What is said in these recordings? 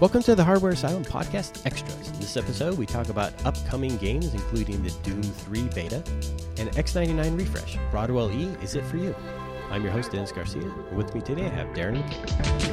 Welcome to the Hardware Asylum Podcast Extras. In this episode, we talk about upcoming games, including the Doom 3 beta and X99 refresh. Broadwell E, is it for you? I'm your host, Dennis Garcia. With me today, I have Darren McKay.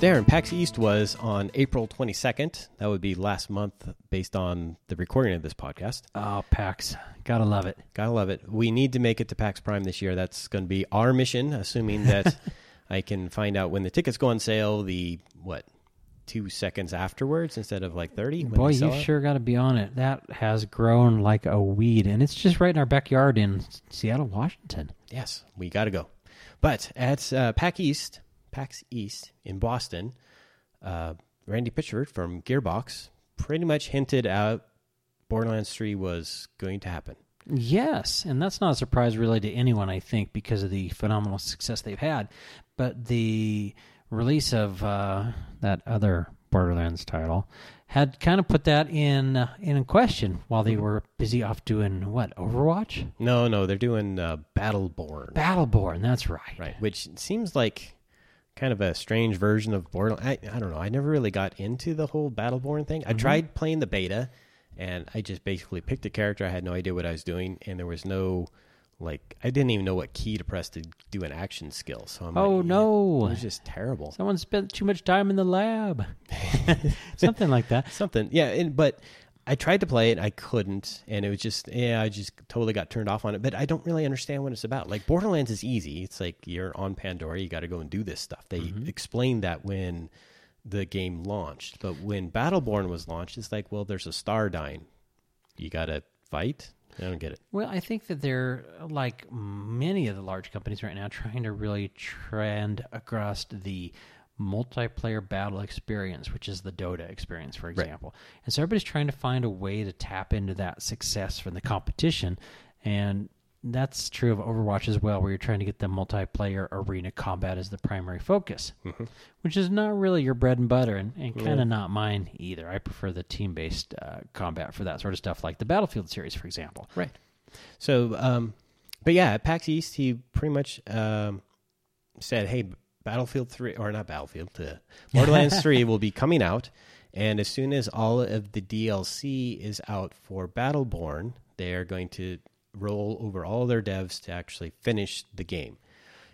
Darren, PAX East was on April 22nd. That would be last month based on the recording of this podcast. Oh, PAX. Gotta love it. Gotta love it. We need to make it to PAX Prime this year. That's going to be our mission, assuming that I can find out when the tickets go on sale. The what two seconds afterwards instead of like thirty. when Boy, you it. sure got to be on it. That has grown like a weed, and it's just right in our backyard in Seattle, Washington. Yes, we got to go. But at uh, PAX East, PAX East in Boston, uh, Randy Pitchford from Gearbox pretty much hinted out Borderlands Three was going to happen. Yes, and that's not a surprise really to anyone, I think, because of the phenomenal success they've had. But the release of uh, that other Borderlands title had kind of put that in uh, in question while they were busy off doing what Overwatch, No, no, they're doing uh, Battleborn. Battleborn. That's right. right which seems like kind of a strange version of borderlands I, I don't know i never really got into the whole battleborn thing i mm-hmm. tried playing the beta and i just basically picked a character i had no idea what i was doing and there was no like i didn't even know what key to press to do an action skill so i'm Oh like, no! it was just terrible Someone spent too much time in the lab. Something like that. something yeah and, but i tried to play it i couldn't and it was just yeah i just totally got turned off on it but i don't really understand what it's about. Like borderlands is easy. It's like you're on pandora you got to go and do this stuff. They Mm-hmm. explained that when the game launched but when battleborn was launched it's like well there's a star dying you got to fight? I don't get it. Well, I think that they're like many of the large companies right now trying to really trend across the multiplayer battle experience, which is the Dota experience, for example. And so everybody's trying to find a way to tap into that success from the competition. And that's true of Overwatch as well, where you're trying to get the multiplayer arena combat as the primary focus, which is not really your bread and butter and, and kind of not mine either. I prefer the team based uh, combat for that sort of stuff, like the Battlefield series, for example. Right. So, um, but yeah, at PAX East, he pretty much um, said, "Hey, Battlefield Three, or not Battlefield, uh, Borderlands Three will be coming out, and as soon as all of the DLC is out for Battleborn, they are going to roll over all their devs to actually finish the game."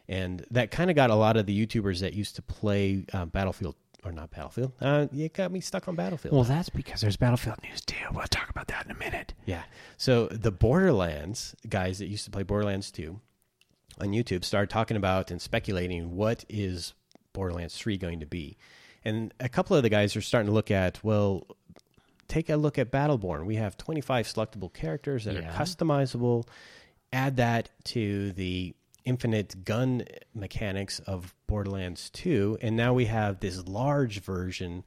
And that kind of got a lot of the YouTubers that used to play uh, Battlefield. Or not Battlefield. Uh, you got me stuck on Battlefield. Well, that's because there's Battlefield news too. We'll talk about that in a minute. Yeah. So the Borderlands guys that used to play Borderlands 2 on YouTube started talking about and speculating what is Borderlands 3 going to be. And a couple of the guys are starting to look at, well, take a look at Battleborn. We have 25 selectable characters that Yeah. are customizable. Add that to the infinite gun mechanics of Borderlands 2, and now we have this large version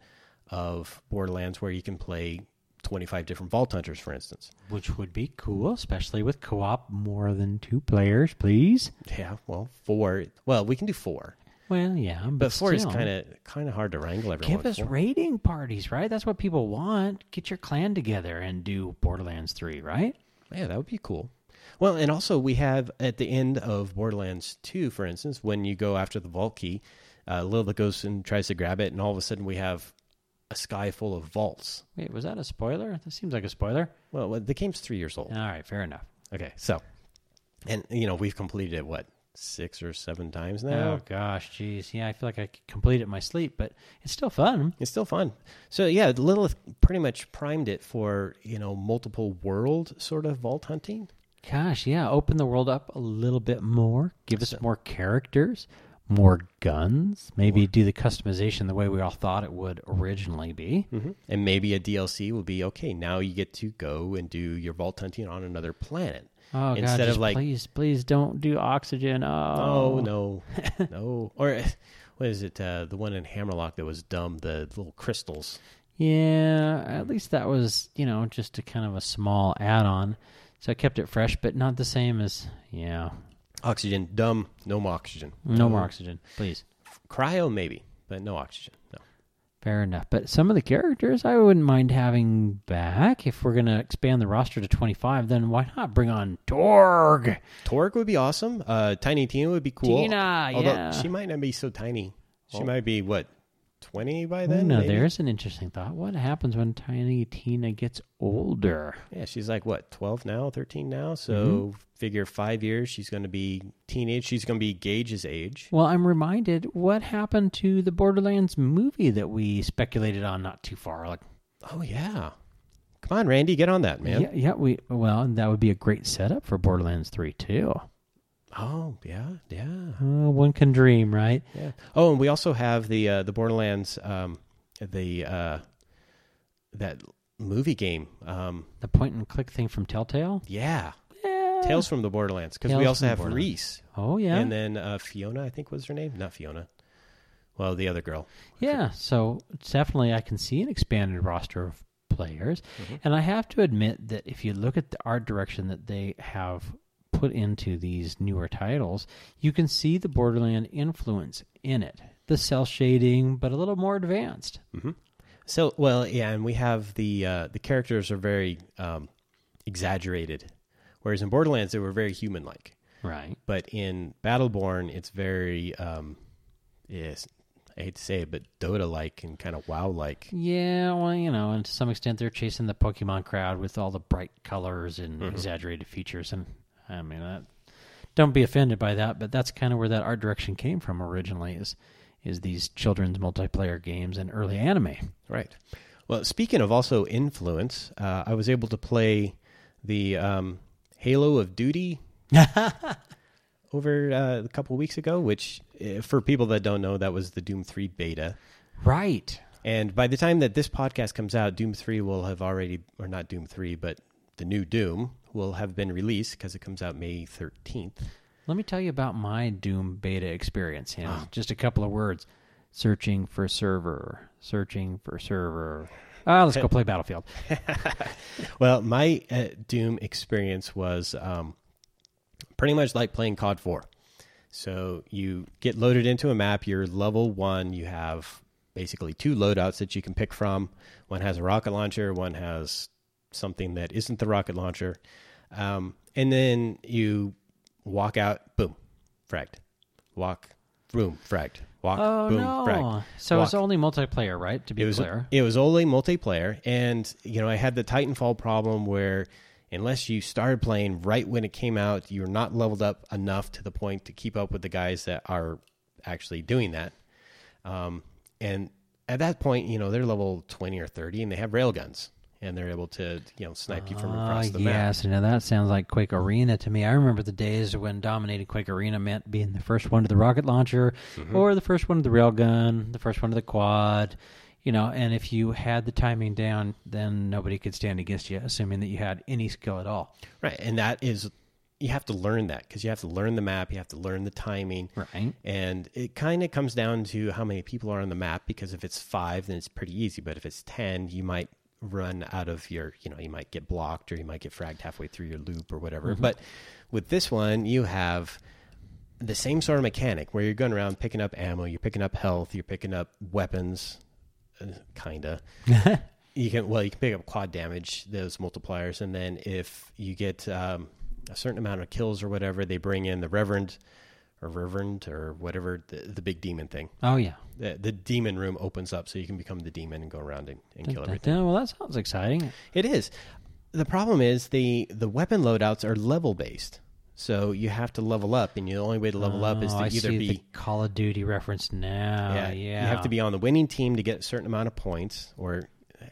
of Borderlands where you can play 25 different Vault Hunters, for instance. Which would be cool, especially with co op more than two players, please. Yeah, well, four. Well, we can do four, Well, yeah, but, but four is kind of kind of hard to wrangle everyone. Give us for. raiding parties, right? That's what people want. Get your clan together and do Borderlands 3, right? Yeah, that would be cool. Well, and also we have at the end of Borderlands 2, for instance, when you go after the vault key, uh, Lilith goes and tries to grab it, and all of a sudden we have a sky full of vaults. Wait, was that a spoiler? That seems like a spoiler. Well, the game's three years old. All right, fair enough. Okay, so, and you know we've completed it what six or seven times now. Oh, gosh, geez. Yeah, I feel like I could complete it in my sleep, but it's still fun. It's still fun. So yeah, Lilith pretty much primed it for you know multiple world sort of vault hunting. Gosh, yeah. Open the world up a little bit more. Give us more characters, more guns. Maybe do the customization the way we all thought it would originally be. Mm-hmm. And maybe a DLC will be okay. Now you get to go and do your vault hunting on another planet. Oh Instead God! of like- please, please don't do oxygen. Oh, Oh, no, no. Or what is it? Uh, the one in Hammerlock that was dumb. The little crystals. Yeah, at least that was you know just a kind of a small add-on, so I kept it fresh, but not the same as yeah. Oxygen, dumb. No more oxygen. No more oxygen, please. Cryo, maybe, but no oxygen. No. Fair enough. But some of the characters I wouldn't mind having back. If we're going to expand the roster to 25, then why not bring on Torgue? Torgue would be awesome. Uh, Tiny Tina would be cool. Tina, Although yeah. she might not be so tiny. She might be what twenty by then. no, maybe? there's an interesting thought. What happens when Tiny Tina gets older? Yeah, she's like what twelve now, thirteen now. So Mm-hmm. figure five years, she's going to be teenage. She's going to be Gaige's age. Well, I'm reminded what happened to the Borderlands movie that we speculated on not too far. Like, Oh yeah, come on, Randy, get on that, man. yeah, yeah, we well, that would be a great setup for Borderlands 3 too. Oh yeah, yeah, Uh, one can dream, right? yeah. Oh, and we also have the uh, the Borderlands, um, the uh, that movie game. Um, The point and click thing from Telltale. yeah, Yeah. Tales from the Borderlands because we also have. Rhys. Oh yeah. And then uh, Fiona, I think was her name. Not Fiona. Well, the other girl. Yeah, so definitely I can see an expanded roster of players. Mm-hmm. And I have to admit that if you look at the art direction that they have put into these newer titles, you can see the Borderland influence in it. The cel shading, but a little more advanced. So, well, yeah, and we have the uh, the characters are very um, exaggerated, whereas in Borderlands they were very human like. Right. But in Battleborn, it's very um, yes, I hate to say it, but Dota like and kind of WoW like. Yeah, well, you know, and to some extent they're chasing the Pokemon crowd with all the bright colors and Mm-hmm. exaggerated features. And I mean, that, don't be offended by that, but that's kind of where that art direction came from originally. Is is these children's multiplayer games and early anime? Right. Well, speaking of also influence, uh, I was able to play the um, Halo of Duty over uh, a couple weeks ago, which, uh, for people that don't know, that was the Doom 3 beta. Right. And by the time that this podcast comes out, Doom 3 will have already, or not Doom 3, but the new Doom will have been released because it comes out May 13th. Let me tell you about my Doom beta experience in Ah. just a couple of words. Searching for server. Searching for server. Ah, let's go play Battlefield. Well, my uh, Doom experience was um, pretty much like playing COD 4. So you get loaded into a map, you're level one, you have basically two loadouts that you can pick from. One has a rocket launcher, one has something that isn't the rocket launcher. Um, and then you walk out, boom, fragged. Walk, boom, fragged. Walk, Oh boom, no! fragged. So it's Walk. only multiplayer, right? To be It was clear. it was only multiplayer, and you know I had the Titanfall problem where unless you started playing right when it came out, you're not leveled up enough to the point to keep up with the guys that are actually doing that. Um, and at that point, you know they're level twenty or thirty, and they have railguns, and they're able to you know snipe you from across Ah, the map. yes, now that sounds like Quake Arena to me. I remember the days when dominating Quake Arena meant being the first one to the rocket launcher, Mm-hmm. or the first one to the railgun, the first one to the quad. You know, and if you had the timing down, then nobody could stand against you, assuming that you had any skill at all. Right, and that is you have to learn that because you have to learn the map, you have to learn the timing, Right. and it kind of comes down to how many people are on the map. Because if it's five, then it's pretty easy. But if it's ten, you might run out of your, you know, you might get blocked or you might get fragged halfway through your loop or whatever. But with this one, you have the same sort of mechanic where you're going around picking up ammo, you're picking up health, you're picking up weapons, uh, kinda. you can well, you can pick up quad damage, those multipliers, and then if you get um, a certain amount of kills or whatever, they bring in the Reverend or Reverend or whatever the, the big demon thing. Oh yeah. The, the demon room opens up, so you can become the demon and go around and, and kill everything. Well, that sounds exciting. It is. The problem is the the weapon loadouts are level based, so you have to level up, and the only way to level up is Oh, to I either be the Call of Duty reference now. Yeah, yeah, you have to be on the winning team to get a certain amount of points, or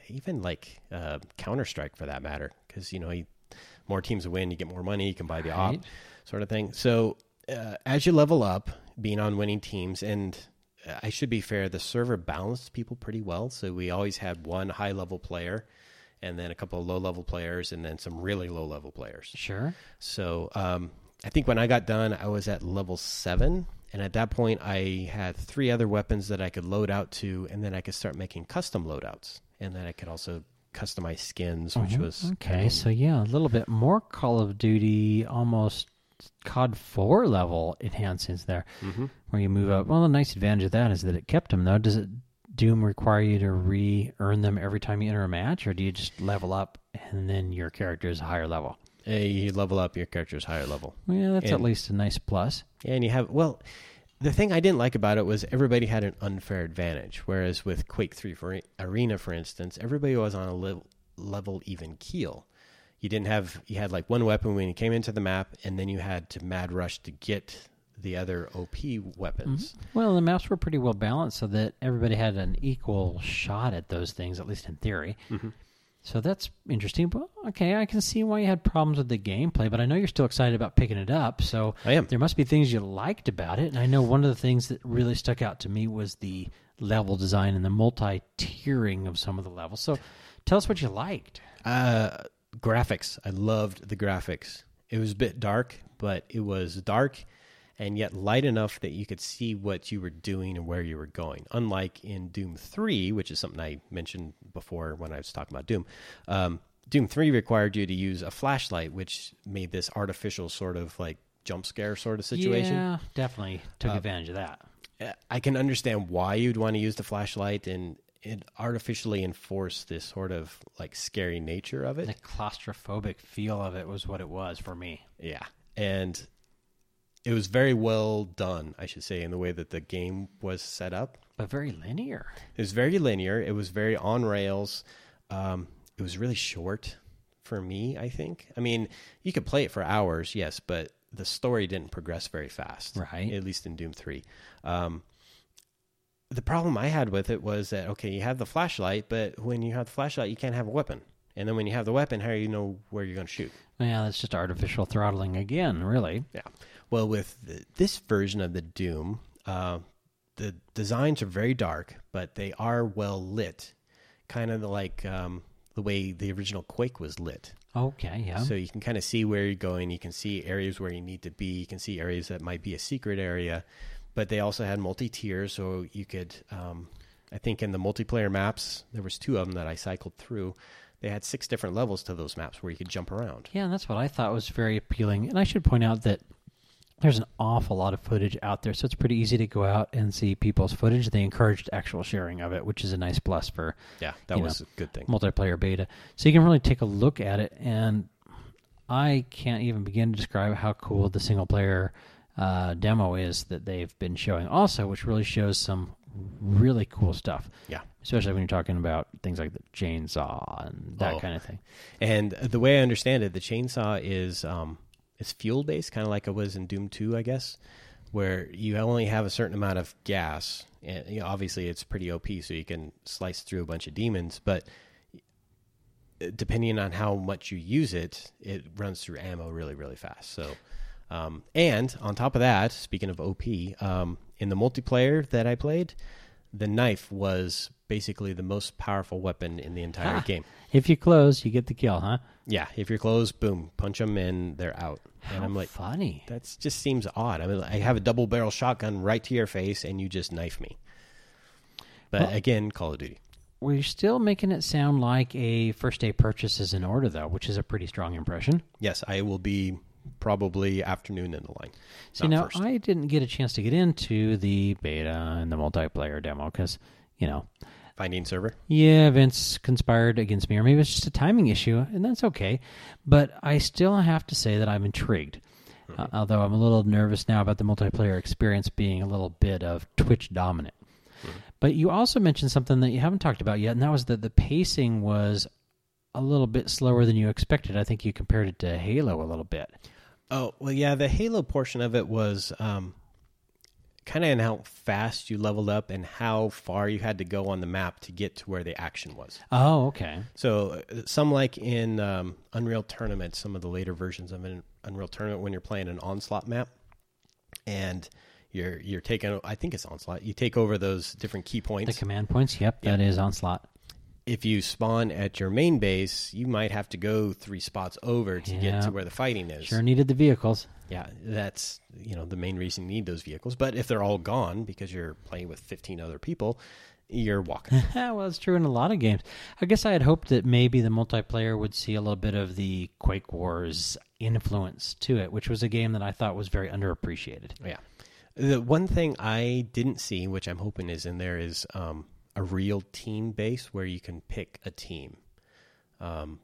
even like uh, Counter Strike for that matter, because you know you, more teams win, you get more money, you can buy the op, sort of thing. So uh, as you level up, being on winning teams, and uh, I should be fair, the server balanced people pretty well. So we always had one high level player, and then a couple of low level players, and then some really low level players. Sure. So um, I think when I got done, I was at level seven. And at that point, I had three other weapons that I could load out to, and then I could start making custom loadouts. And then I could also customize skins, which was Uh-huh. okay. kind of- So yeah, a little bit more Call of Duty, almost COD four level enhancements there, Mhm. where you move up. Well, the nice advantage of that is that it kept them though. Does it Doom require you to re earn them every time you enter a match, or do you just level up and then your character is a higher level? Uh, you level up, your character's higher level. Well, that's at least a nice plus. And you have well, the thing I didn't like about it was everybody had an unfair advantage. Whereas with Quake Three for Arena, for instance, everybody was on a level, level even keel. You didn't have you had like one weapon when you came into the map, and then you had to mad rush to get the other OP weapons. Well, the maps were pretty well balanced so that everybody had an equal shot at those things, at least in theory. So that's interesting. But okay, I can see why you had problems with the gameplay, but I know you're still excited about picking it up. So I am. there must be things you liked about it. And I know one of the things that really stuck out to me was the level design and the multi tiering of some of the levels. So tell us what you liked. Uh, graphics. I loved the graphics. It was a bit dark, but it was dark and yet light enough that you could see what you were doing and where you were going. Unlike in Doom 3, which is something I mentioned before when I was talking about Doom. Um, Doom 3 required you to use a flashlight, which made this artificial sort of like jump scare sort of situation. Yeah, definitely took advantage of that. Uh, I can understand why you'd want to use the flashlight and it artificially enforced this sort of like scary nature of it. The claustrophobic feel of it was what it was for me. Yeah. And it was very well done, I should say, in the way that the game was set up. But very linear. It was very linear. It was very on rails. Um, it was really short for me, I think. I mean, you could play it for hours, yes, but the story didn't progress very fast. Right. At least in Doom 3. Um, the problem I had with it was that, okay, you have the flashlight, but when you have the flashlight, you can't have a weapon. And then when you have the weapon, how do you know where you're going to shoot? Yeah, that's just artificial throttling again, really. Yeah. Well, with the, this version of the Doom, uh, the designs are very dark, but they are well lit, kind of like um, the way the original Quake was lit. Okay, yeah. So you can kind of see where you're going. You can see areas where you need to be. You can see areas that might be a secret area, but they also had multi tiers, so you could. Um, I think in the multiplayer maps, there was two of them that I cycled through. They had six different levels to those maps where you could jump around. yeah, and that's what I thought was very appealing. And I should point out that there's an awful lot of footage out there, so it's pretty easy to go out and see people's footage. They encouraged actual sharing of it, which is a nice plus for Yeah, that was a good thing. multiplayer beta. So you can really take a look at it, and I can't even begin to describe how cool the single player uh, demo is that they've been showing. Also, which really shows some really cool stuff, Yeah. especially when you're talking about things like the chainsaw and that Oh. kind of thing. And the way I understand it, the chainsaw is um, it's fuel based, kind of like it was in Doom Two, I guess, where you only have a certain amount of gas, and you know, obviously it's pretty OP, so you can slice through a bunch of demons. But depending on how much you use it, it runs through ammo really, really fast. So, um, and on top of that, speaking of OP, um, in the multiplayer that I played, the knife was basically the most powerful weapon in the entire Ah. game. If you close, you get the kill, huh? Yeah, if you're close, boom, punch them and they're out. and How I'm like, funny. that just seems odd. I mean, I have a double barrel shotgun right to your face and you just knife me. But Well- again, Call of Duty. We're still making it sound like a first day purchase is in order, though, which is a pretty strong impression. Yes, I will be probably afternoon in the line. See, now first. I didn't get a chance to get into the beta and the multiplayer demo because, you know, Finding server. yeah, Vince conspired against me, or maybe it's just a timing issue, and that's okay. But I still have to say that I'm intrigued. Mm-hmm. Uh, although I'm a little nervous now about the multiplayer experience being a little bit of Twitch dominant. Mm-hmm. But you also mentioned something that you haven't talked about yet, and that was that the pacing was a little bit slower than you expected. I think you compared it to Halo a little bit. Oh, well, yeah, the Halo portion of it was um, kind of in how fast you leveled up and how far you had to go on the map to get to where the action was. Oh, okay. So uh, some like in um, Unreal Tournament, some of the later versions of an Unreal Tournament, when you're playing an onslaught map, and you're you're taking, I think it's onslaught. You take over those different key points. The command points, yep, that is onslaught. If you spawn at your main base, you might have to go three spots over to Yeah. get to where the fighting is. Sure needed the vehicles. Yeah, that's you know the main reason you need those vehicles. But if they're all gone because you're playing with 15 other people, you're walking. well, it's true in a lot of games. I guess I had hoped that maybe the multiplayer would see a little bit of the Quake Wars influence to it, which was a game that I thought was very underappreciated. Yeah. The one thing I didn't see, which I'm hoping is in there, is um, a real team base where you can pick a team. Um,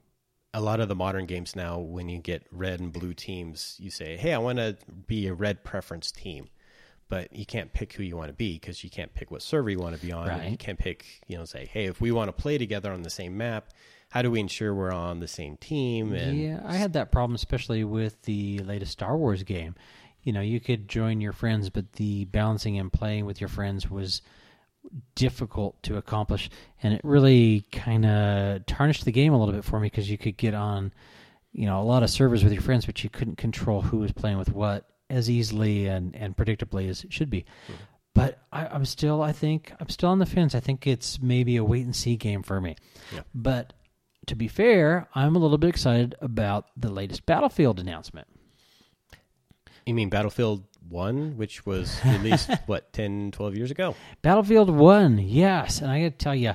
a lot of the modern games now, when you get red and blue teams, you say, "Hey, I want to be a red preference team," but you can't pick who you want to be because you can't pick what server you want to be on. Right. You can't pick, you know, say, "Hey, if we want to play together on the same map, how do we ensure we're on the same team?" And yeah, I had that problem, especially with the latest Star Wars game. You know, you could join your friends, but the balancing and playing with your friends was difficult to accomplish, and it really kind of tarnished the game a little bit for me because you could get on, you know, a lot of servers with your friends, but you couldn't control who was playing with what as easily and and predictably as it should be. Hmm. But I, I'm still, I think, I'm still on the fence. I think it's maybe a wait and see game for me. Yeah. But to be fair, I'm a little bit excited about the latest Battlefield announcement. you mean Battlefield One, which was released what 10, 12 years ago? Battlefield 1, yes. And I got to tell you,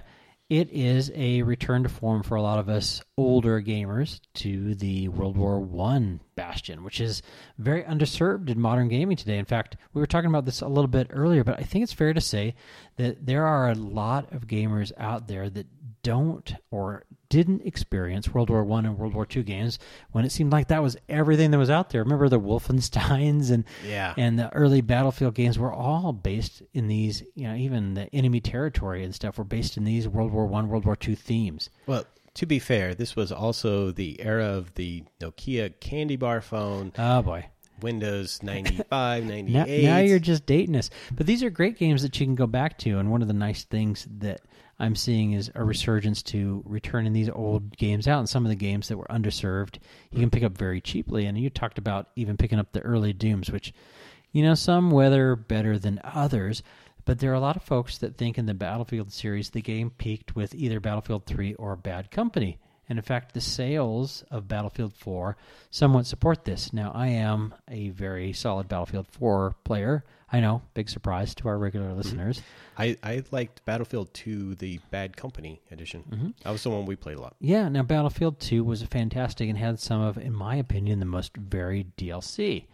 it is a return to form for a lot of us older gamers to the World War One bastion, which is very underserved in modern gaming today. In fact, we were talking about this a little bit earlier, but I think it's fair to say that there are a lot of gamers out there that don't or didn't experience World War One and World War Two games when it seemed like that was everything that was out there. Remember the Wolfensteins and Yeah. and the early Battlefield games were all based in these, you know, even the enemy territory and stuff were based in these World War One, World War Two themes. Well, to be fair, this was also the era of the Nokia candy bar phone, Oh boy. Windows 95, Now, 98. now you're just dating us. But these are great games that you can go back to. And one of the nice things that I'm seeing is a resurgence to returning these old games out. And some of the games that were underserved, you can pick up very cheaply. And you talked about even picking up the early Dooms, which, you know, some weather better than others. But there are a lot of folks that think in the Battlefield series, the game peaked with either Battlefield 3 or Bad Company. And in fact, the sales of Battlefield 4 somewhat support this. Now, I am a very solid Battlefield 4 player. I know, big surprise to our regular listeners. I, I liked Battlefield 2, the Bad Company edition. Mm-hmm. That was the one we played a lot. Yeah, now Battlefield 2 was fantastic and had some of, in my opinion, the most varied DLC,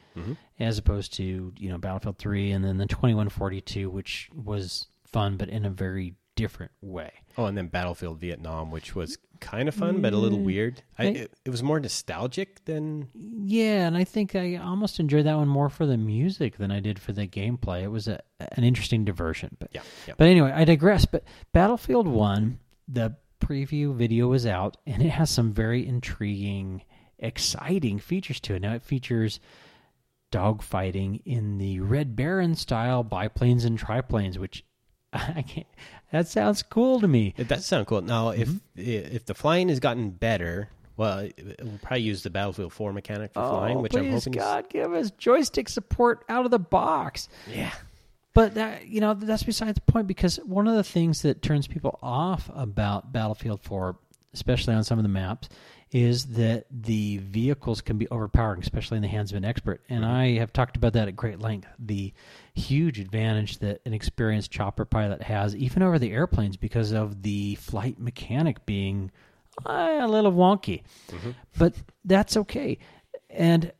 as opposed to, you know, Battlefield 3 and then the 2142, which was fun, but in a very different way. Oh, and then Battlefield Vietnam, which was kind of fun, but a little mm. weird. I, I- it, it was more nostalgic than. Yeah, and I think I almost enjoyed that one more for the music than I did for the gameplay. It was a, an interesting diversion. But Yeah, yeah. But anyway, I digress. But Battlefield 1, the preview video is out, and it has some very intriguing, exciting features to it. Now, it features dogfighting in the Red Baron style biplanes and triplanes, which I can't. That sounds cool to me. It does sound cool. Now, if Mm-hmm. if the flying has gotten better, well, will probably use the Battlefield 4 mechanic for flying, oh, which please, I'm hoping. is- God, give us joystick support out of the box. Yeah. But that you know that's beside the point because one of the things that turns people off about Battlefield 4, especially on some of the maps, is that the vehicles can be overpowering, especially in the hands of an expert. And I have talked about that at great length. The huge advantage that an experienced chopper pilot has, even over the airplanes, because of the flight mechanic being uh, a little wonky. But that's okay. And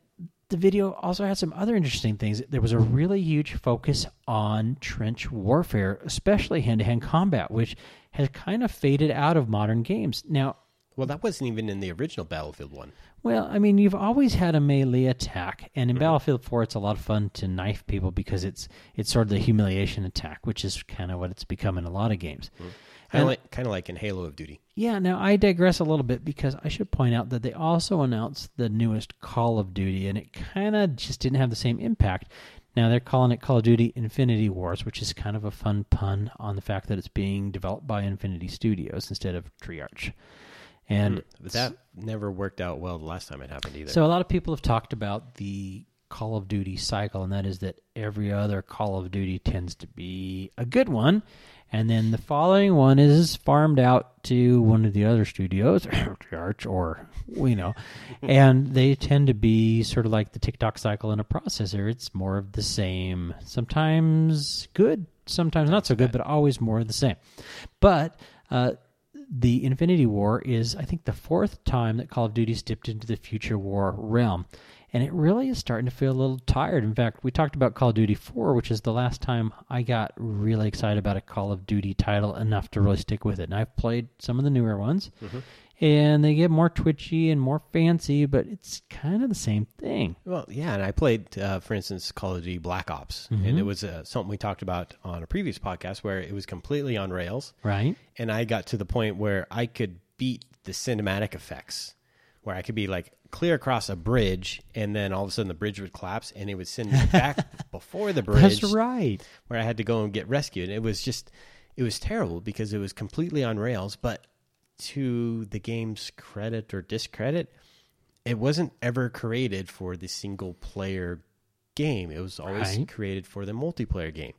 the video also had some other interesting things. There was a really huge focus on trench warfare, especially hand to hand combat, which has kind of faded out of modern games. Now, Well, that wasn't even in the original Battlefield 1. well, I mean, you've always had a melee attack, and in mm-hmm. Battlefield 4, it's a lot of fun to knife people because it's it's sort of the humiliation attack, which is kind of what it's become in a lot of games. Mm-hmm. Kind of like, kind of like in Halo of Duty. Yeah, now I digress a little bit because I should point out that they also announced the newest Call of Duty, and it kind of just didn't have the same impact. Now they're calling it Call of Duty Infinity Wars, which is kind of a fun pun on the fact that it's being developed by Infinity Studios instead of Treyarch. And But that never worked out well the last time it happened either. so a lot of people have talked about the Call of Duty cycle, and that is that every other Call of Duty tends to be a good one, and then the following one is farmed out to one of the other studios, Arch or you know, and they tend to be sort of like the tick-tock cycle in a processor. It's more of the same, sometimes good, sometimes not so good, but always more of the same. But uh, the Infinity War is, I think, the fourth time that Call of Duty's dipped into the future war realm. and it really is starting to feel a little tired. In fact, we talked about Call of Duty 4, which is the last time I got really excited about a Call of Duty title enough to really stick with it. And I've played some of the newer ones, mm-hmm. And they get more twitchy and more fancy, but it's kind of the same thing. Well, yeah, and I played, uh, for instance, Call of Duty Black Ops, and it was uh, something we talked about on a previous podcast where it was completely on rails, Right? and I got to the point where I could beat the cinematic effects, where I could be like clear across a bridge, and then all of a sudden the bridge would collapse, and it would send me back before the bridge, That's right. where I had to go and get rescued. It was just, it was terrible because it was completely on rails, but to the game's credit or discredit, it wasn't ever created for the single player game. It was always Right. created for the multiplayer game.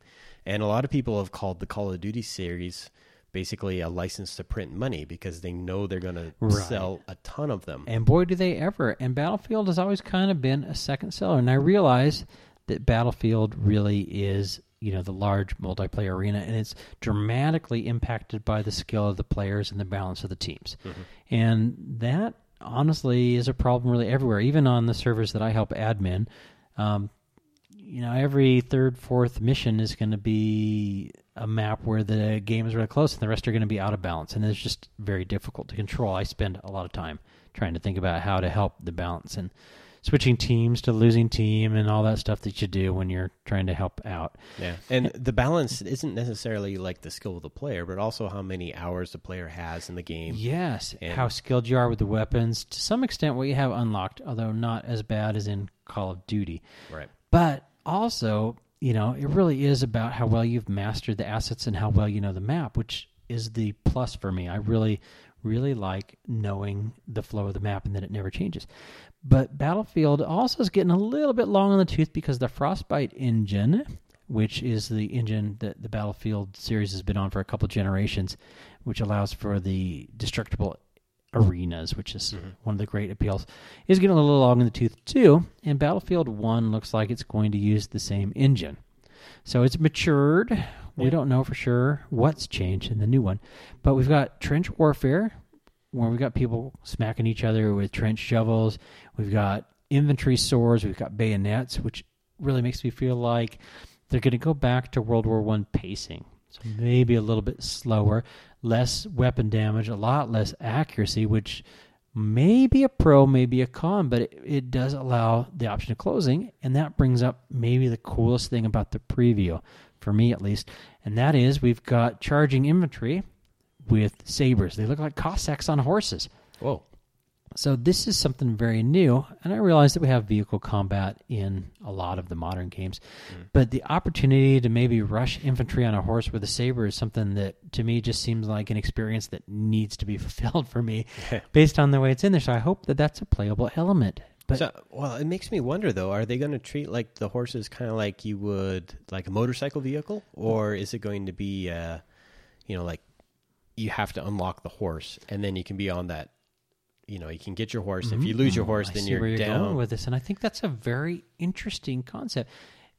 And a lot of people have called the Call of Duty series basically a license to print money because they know they're going to sell a ton of them. And boy, do they ever. And Battlefield has always kind of been a second seller. And I realize that Battlefield really is, you know, the large multiplayer arena, and it's dramatically impacted by the skill of the players and the balance of the teams. And that, honestly, is a problem really everywhere, even on the servers that I help admin. Um, you know, every third, fourth mission is going to be a map where the game is really close and the rest are going to be out of balance. And it's just very difficult to control. I spend a lot of time trying to think about how to help the balance and switching teams to losing team and all that stuff that you do when you're trying to help out. Yeah, and the balance isn't necessarily like the skill of the player, but also how many hours the player has in the game. Yes, And- how skilled you are with the weapons. To some extent, what you have unlocked, although not as bad as in Call of Duty. Right. But also, you know, it really is about how well you've mastered the assets and how well you know the map, which is the plus for me. I really, really like knowing the flow of the map and that it never changes. But Battlefield also is getting a little bit long on the tooth because the Frostbite engine, which is the engine that the Battlefield series has been on for a couple generations, which allows for the destructible arenas, which is mm-hmm. one of the great appeals, is getting a little long in the tooth too. And Battlefield 1 looks like it's going to use the same engine. So it's matured. We don't know for sure what's changed in the new one. But we've got trench warfare, where we've got people smacking each other with trench shovels. We've got infantry swords. We've got bayonets, which really makes me feel like they're going to go back to World War One pacing. So maybe a little bit slower, less weapon damage, a lot less accuracy, which may be a pro, maybe a con, but it, it does allow the option of closing. And that brings up maybe the coolest thing about the preview, for me at least. And that is we've got charging infantry with sabers. They look like Cossacks on horses. Whoa. So this is something very new, and I realize that we have vehicle combat in a lot of the modern games, but the opportunity to maybe rush infantry on a horse with a saber is something that to me just seems like an experience that needs to be fulfilled for me, based on the way it's in there. So I hope that that's a playable element. But so, well, it makes me wonder though: Are they going to treat like the horses kind of like you would like a motorcycle vehicle, or is it going to be, uh, you know, like you have to unlock the horse and then you can be on that? You know, you can get your horse. If you lose your horse, Mm, I then you're, you're down. with this, and I think that's a very interesting concept.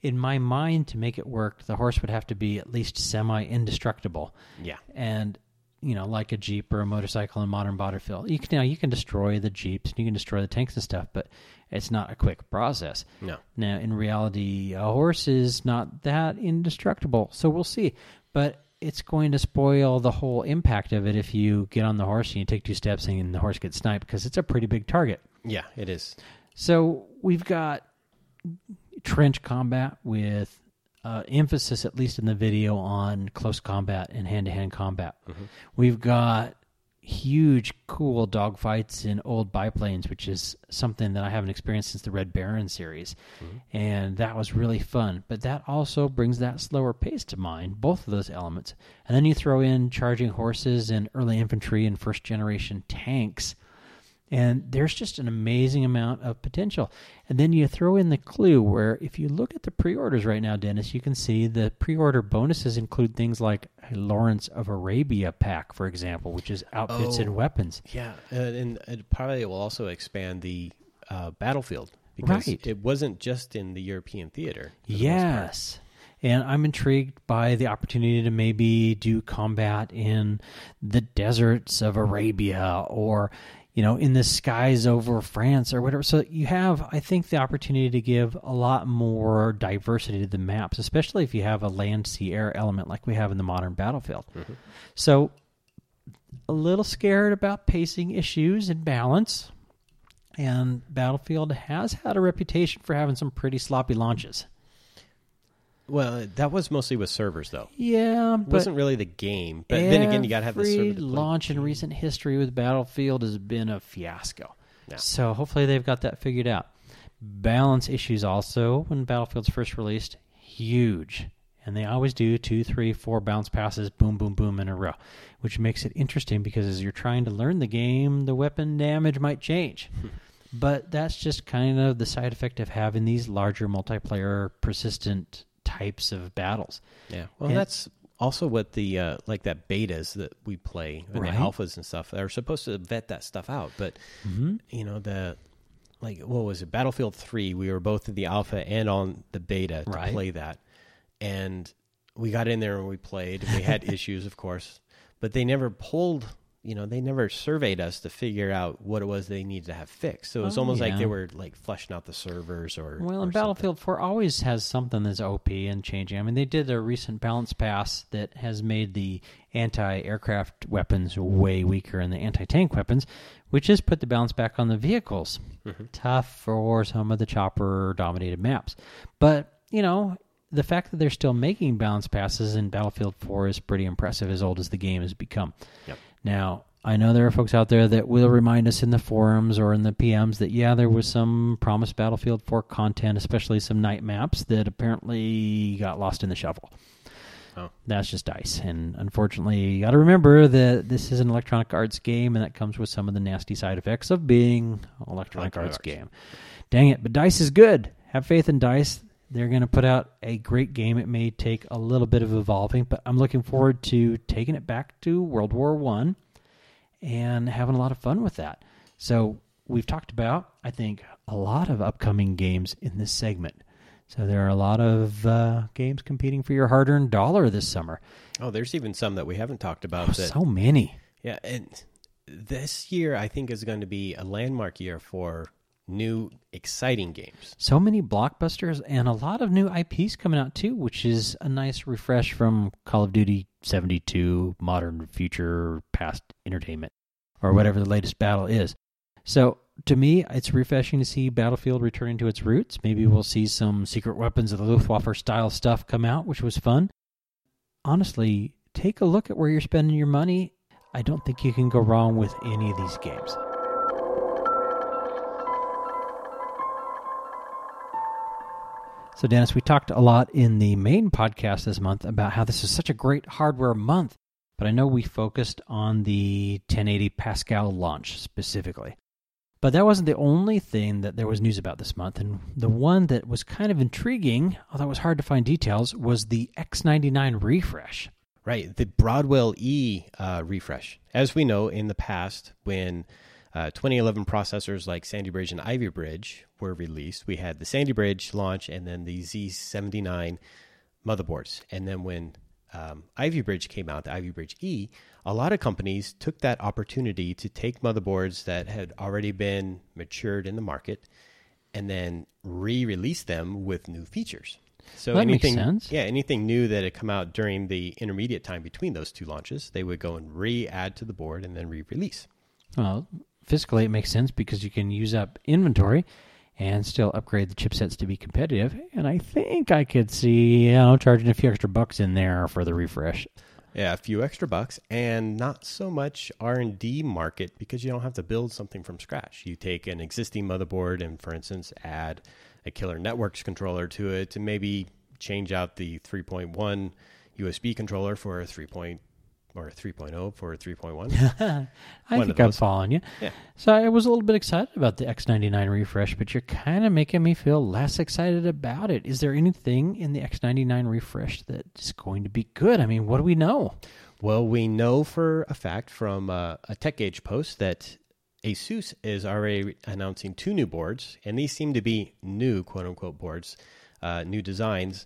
In my mind, to make it work, the horse would have to be at least semi-indestructible. yeah, and you know, like a jeep or a motorcycle in modern battlefield, you can now you can destroy the jeeps, you can destroy the tanks and stuff, but it's not a quick process. no, Now, in reality, a horse is not that indestructible, so we'll see. But it's going to spoil the whole impact of it if you get on the horse and you take two steps and the horse gets sniped because it's a pretty big target. yeah, it is. So we've got trench combat with uh, emphasis, at least in the video, on close combat and hand to hand combat. We've got huge, cool dogfights in old biplanes, which is something that I haven't experienced since the Red Baron series. Mm-hmm. And that was really fun. But that also brings that slower pace to mind, both of those elements. And then you throw in charging horses and early infantry and first generation tanks. And there's just an amazing amount of potential. And then you throw in the clue where if you look at the pre orders right now, Dennis, you can see the pre order bonuses include things like a Lawrence of Arabia pack, for example, which is outfits Oh. and weapons. Yeah, uh, and it probably will also expand the uh, battlefield because Right. it wasn't just in the European theater. the. Yes. And I'm intrigued by the opportunity to maybe do combat in the deserts of Arabia or, you know, in the skies over France or whatever. So you have, I think, the opportunity to give a lot more diversity to the maps, especially if you have a land, sea, air element like we have in the modern battlefield. Mm-hmm. So a little scared about pacing issues and balance. And Battlefield has had a reputation for having some pretty sloppy launches. Well, that was mostly with servers, though. Yeah, It wasn't really the game. But then again, you got to have the server to launch in recent history with Battlefield has been a fiasco. Yeah. So hopefully they've got that figured out. Balance issues also when Battlefield's first released, huge. And they always do two, three, four bounce passes, boom, boom, boom in a row, which makes it interesting because as you're trying to learn the game, the weapon damage might change. but that's just kind of the side effect of having these larger multiplayer, persistent types of battles. Yeah. Well, And- that's also what the uh, like that betas that we play and Right. the alphas and stuff are supposed to vet that stuff out. But Mm-hmm. you know the like what was it? Battlefield Three. We were both in the alpha and on the beta to Right. play that, and we got in there and we played. We had issues, of course, but they never pulled. You know, they never surveyed us to figure out what it was they needed to have fixed. So it was Oh, almost like they were like flushing out the servers or Well, or and something. Battlefield 4 always has something that's OP and changing. I mean, they did a recent balance pass that has made the anti aircraft weapons way weaker and the anti tank weapons, which has put the balance back on the vehicles. Mm-hmm. Tough for some of the chopper dominated maps. But, you know, the fact that they're still making balance passes in Battlefield 4 is pretty impressive as old as the game has become. Yep. Now, I know there are folks out there that will remind us in the forums or in the PMs that, yeah, there was some promised Battlefield 4 content, especially some night maps that apparently got lost in the shuffle. Oh. That's just DICE. And unfortunately, you got to remember that this is an Electronic Arts game, and that comes with some of the nasty side effects of being an Electronic Electronic Arts Arts. game. Dang it. But DICE is good. Have faith in DICE. They're going to put out a great game. It may take a little bit of evolving, but I'm looking forward to taking it back to World War One and having a lot of fun with that. So we've talked about, I think, a lot of upcoming games in this segment. So there are a lot of uh, games competing for your hard-earned dollar this summer. Oh, there's even some that we haven't talked about. Oh, that, so many. Yeah, and this year I think is going to be a landmark year for new exciting games. So many blockbusters and a lot of new IPs coming out too, which is a nice refresh from Call of Duty 72, modern, future, past entertainment, or whatever the latest battle is. So to me, it's refreshing to see Battlefield returning to its roots. Maybe we'll see some secret weapons of the Luftwaffe style stuff come out, which was fun. Honestly, take a look at where you're spending your money. I don't think you can go wrong with any of these games. So, Dennis, we talked a lot in the main podcast this month about how this is such a great hardware month, but I know we focused on the 1080 Pascal launch specifically. But that wasn't the only thing that there was news about this month. And the one that was kind of intriguing, although it was hard to find details, was the X99 refresh. Right, the Broadwell E uh, refresh. As we know, in the past, when uh, 2011 processors like Sandy Bridge and Ivy Bridge were released, we had the Sandy Bridge launch and then the Z79 motherboards. And then when um, Ivy Bridge came out, the Ivy Bridge E, a lot of companies took that opportunity to take motherboards that had already been matured in the market and then re-release them with new features. So Well, that makes anything, sense. yeah, anything new that had come out during the intermediate time between those two launches, they would go and re-add to the board and then re-release. Well, fiscally, it makes sense because you can use up inventory and still upgrade the chipsets to be competitive. And I think I could see, you know, charging a few extra bucks in there for the refresh. Yeah, a few extra bucks, and not so much R and D market because you don't have to build something from scratch. You take an existing motherboard and, for instance, add a killer networks controller to it, to maybe change out the 3.1 USB controller for a 3. Or 3.0 for 3.1. I think I'm following you. Yeah. So I was a little bit excited about the X99 refresh, but you're kind of making me feel less excited about it. Is there anything in the X99 refresh that's going to be good? I mean, what do we know? Well, we know for a fact from uh, a Techgage post that Asus is already announcing two new boards, and these seem to be new, quote unquote, boards, uh, new designs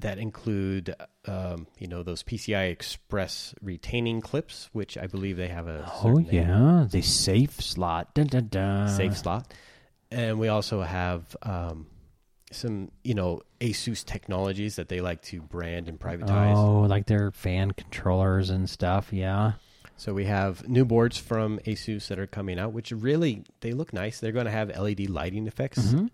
that include, um, you know, those PCI Express retaining clips, which I believe they have a Oh yeah, the safe slot. Dun, dun, dun. safe slot, and we also have um, some, you know, ASUS technologies that they like to brand and privatize. Oh, like their fan controllers and stuff. Yeah. So we have new boards from ASUS that are coming out, which really they look nice. They're going to have LED lighting effects, Mhm.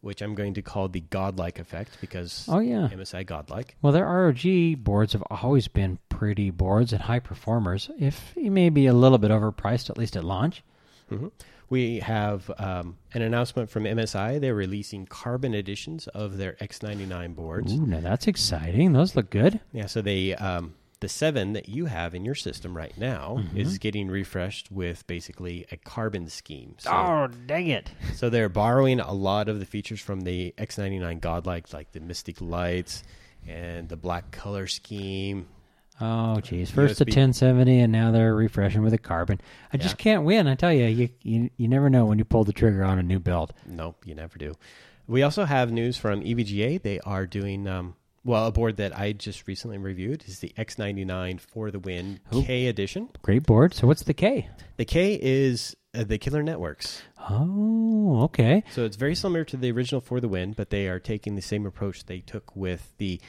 Which I'm going to call the godlike effect because Oh yeah. MSI godlike. Well, their ROG boards have always been pretty boards and high performers. If maybe a little bit overpriced, at least at launch. hmm We have um, an announcement from MSI. They're releasing carbon editions of their X99 boards. Ooh, now that's exciting. Those look good. Yeah, so they um, the seven that you have in your system right now Mm-hmm. is getting refreshed with basically a carbon scheme. So, Oh, dang it! so they're borrowing a lot of the features from the X99 Godlike, like the Mystic lights and the black color scheme. Oh, geez. First the USB 1070, and now they're refreshing with a carbon. I just can't win. I tell you, you, you, you never know when you pull the trigger on a new build. Nope, you never do. We also have news from EVGA. They are doing um, well. A board that I just recently reviewed is the X99 for the Win Ooh. K edition. Great board. So what's the K? The K is uh, the Killer Networks. Oh, okay. So it's very similar to the original For the Win, but they are taking the same approach they took with the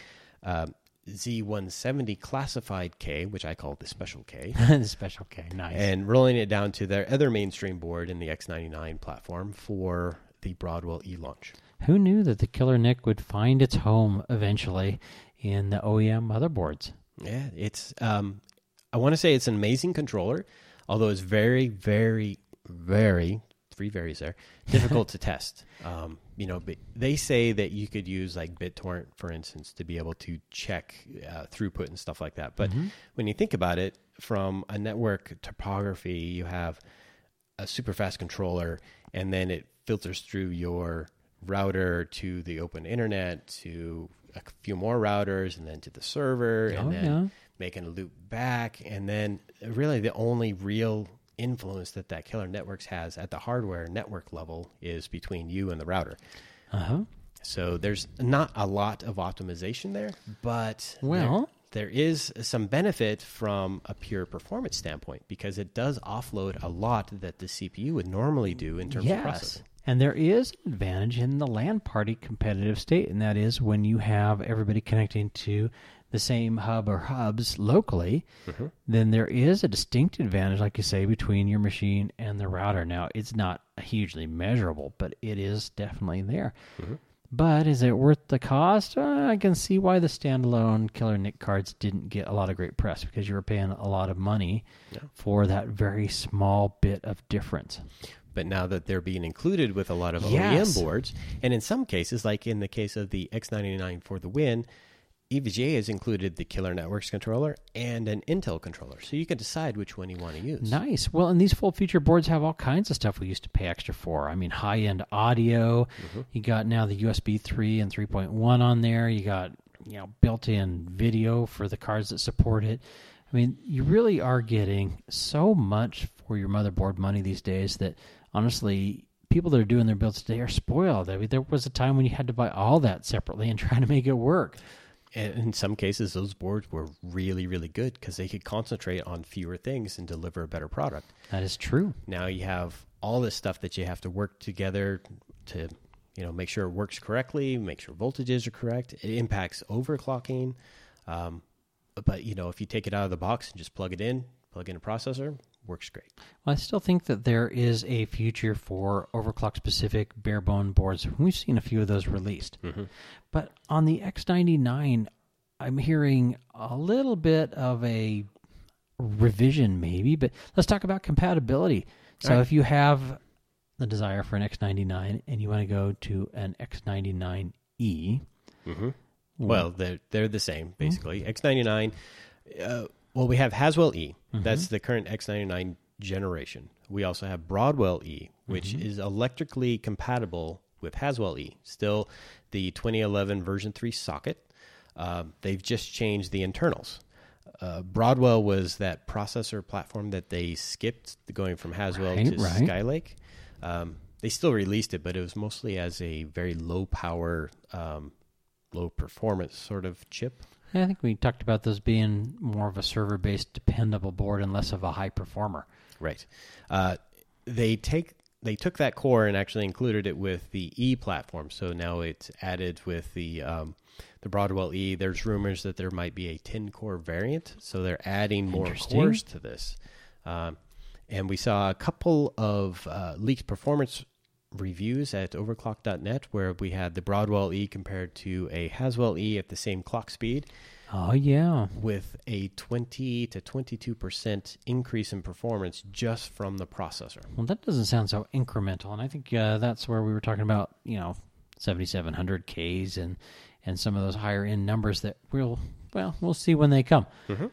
um, Z170 classified K, which I call the Special K, the special K. Nice. and rolling it down to their other mainstream board in the X99 platform for the Broadwell E launch. Who knew that the Killer NIC would find its home eventually in the OEM motherboards? Yeah, it's. Um, I want to say it's an amazing controller, although it's very, very, very three varies there difficult to test. Um, you know, but they say that you could use like BitTorrent, for instance, to be able to check uh, throughput and stuff like that. But when you think about it, from a network topography, you have a super fast controller, and then it filters through your router to the open internet to a few more routers, and then to the server, and Oh, then yeah. making a loop back, and then really the only real influence that that killer networks has at the hardware network level is between you and the router. Uh huh. So there's not a lot of optimization there, but there- Well- there is some benefit from a pure performance standpoint because it does offload a lot that the CPU would normally do in terms of Yes. processing. And there is an advantage in the LAN party competitive state, and that is when you have everybody connecting to the same hub or hubs locally, then there is a distinct advantage, like you say, between your machine and the router. Now, it's not hugely measurable, but it is definitely there. But is it worth the cost? Uh, I can see why the standalone Killer NIC cards didn't get a lot of great press because you were paying a lot of money for that very small bit of difference. But now that they're being included with a lot of Yes. OEM boards, and in some cases, like in the case of the X99 for the win, EVGA has included the Killer Networks controller and an Intel controller, so you can decide which one you want to use. Nice. Well, and these full feature boards have all kinds of stuff we used to pay extra for. I mean, high end audio. Mm-hmm. You got now the USB 3 and 3.1 on there. You got, you know, built in video for the cards that support it. I mean, you really are getting so much for your motherboard money these days that honestly, people that are doing their builds today are spoiled. I mean, there was a time when you had to buy all that separately and try to make it work. And in some cases, those boards were really, really good because they could concentrate on fewer things and deliver a better product. That is true. Now you have all this stuff that you have to work together to, you know, make sure it works correctly, make sure voltages are correct. It impacts overclocking. Um, but you know, if you take it out of the box and just plug it in, plug in a processor, works great. Well, I still think that there is a future for overclock specific bare bone boards. We've seen a few of those released. But on the X99, I'm hearing a little bit of a revision, maybe. But let's talk about compatibility. So right. if you have the desire for an X99 and you want to go to an X99E, Mm-hmm. Well, they're they're the same basically. X99. Uh, well, we have Haswell E. That's the current X99 generation. We also have Broadwell E, which is electrically compatible with Haswell E. Still, the 2011 version three socket. Um, they've just changed the internals. Uh, Broadwell was that processor platform that they skipped, going from Haswell Right, to right. Skylake. Um, they still released it, but it was mostly as a very low power um, low performance sort of chip. I think we talked about those being more of a server based dependable board and less of a high performer. Right. Uh, they take they took that core and actually included it with the E platform. So now it's added with the um, the Broadwell E. There's rumors that there might be a 10 core variant, so they're adding more cores to this. Um, and we saw a couple of uh, leaked performance reviews at overclock.net where we had the Broadwell E compared to a Haswell E at the same clock speed Oh yeah. with a 20 to 22% increase in performance just from the processor. Well, that doesn't sound so incremental, and I think uh, that's where we were talking about, you know, 7700 Ks and and some of those higher end numbers that we'll well we'll see when they come. Mhm.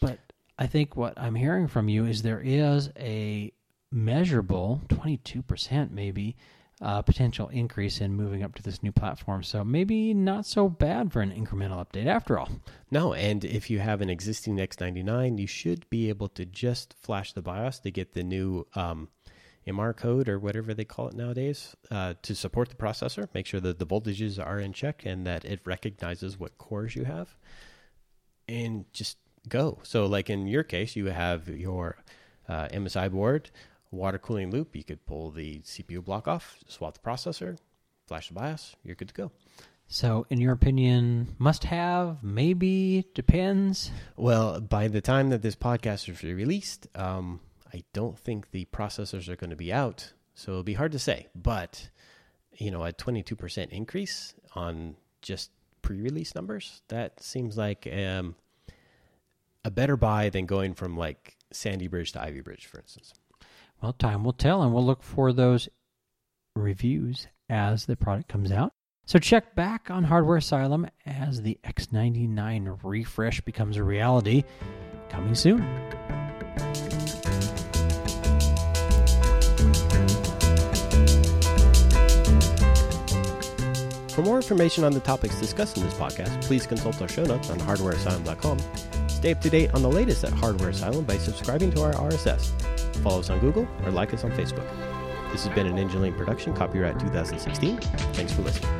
But I think what I'm hearing from you is there is a measurable 22% maybe uh, potential increase in moving up to this new platform. So maybe not so bad for an incremental update after all. No, and if you have an existing X99, you should be able to just flash the BIOS to get the new um, MR code or whatever they call it nowadays uh, to support the processor. Make sure that the voltages are in check and that it recognizes what cores you have, and just go. So, like in your case, you have your uh, MSI board, water cooling loop. You could pull the CPU block off, swap the processor, flash the BIOS. You're good to go. So, in your opinion, must have, maybe, depends. Well, by the time that this podcast is released, um, I don't think the processors are going to be out, so it'll be hard to say. But you know, a twenty-two percent increase on just pre-release numbers that seems like um, a better buy than going from like Sandy Bridge to Ivy Bridge, for instance. Well, time will tell, and we'll look for those reviews as the product comes out. So check back on Hardware Asylum as the X99 refresh becomes a reality. Coming soon. For more information on the topics discussed in this podcast, please consult our show notes on hardwareasylum.com. Stay up to date on the latest at Hardware Asylum by subscribing to our RSS. Follow us on Google or like us on Facebook. This has been an Engineering production, copyright 2016. Thanks for listening.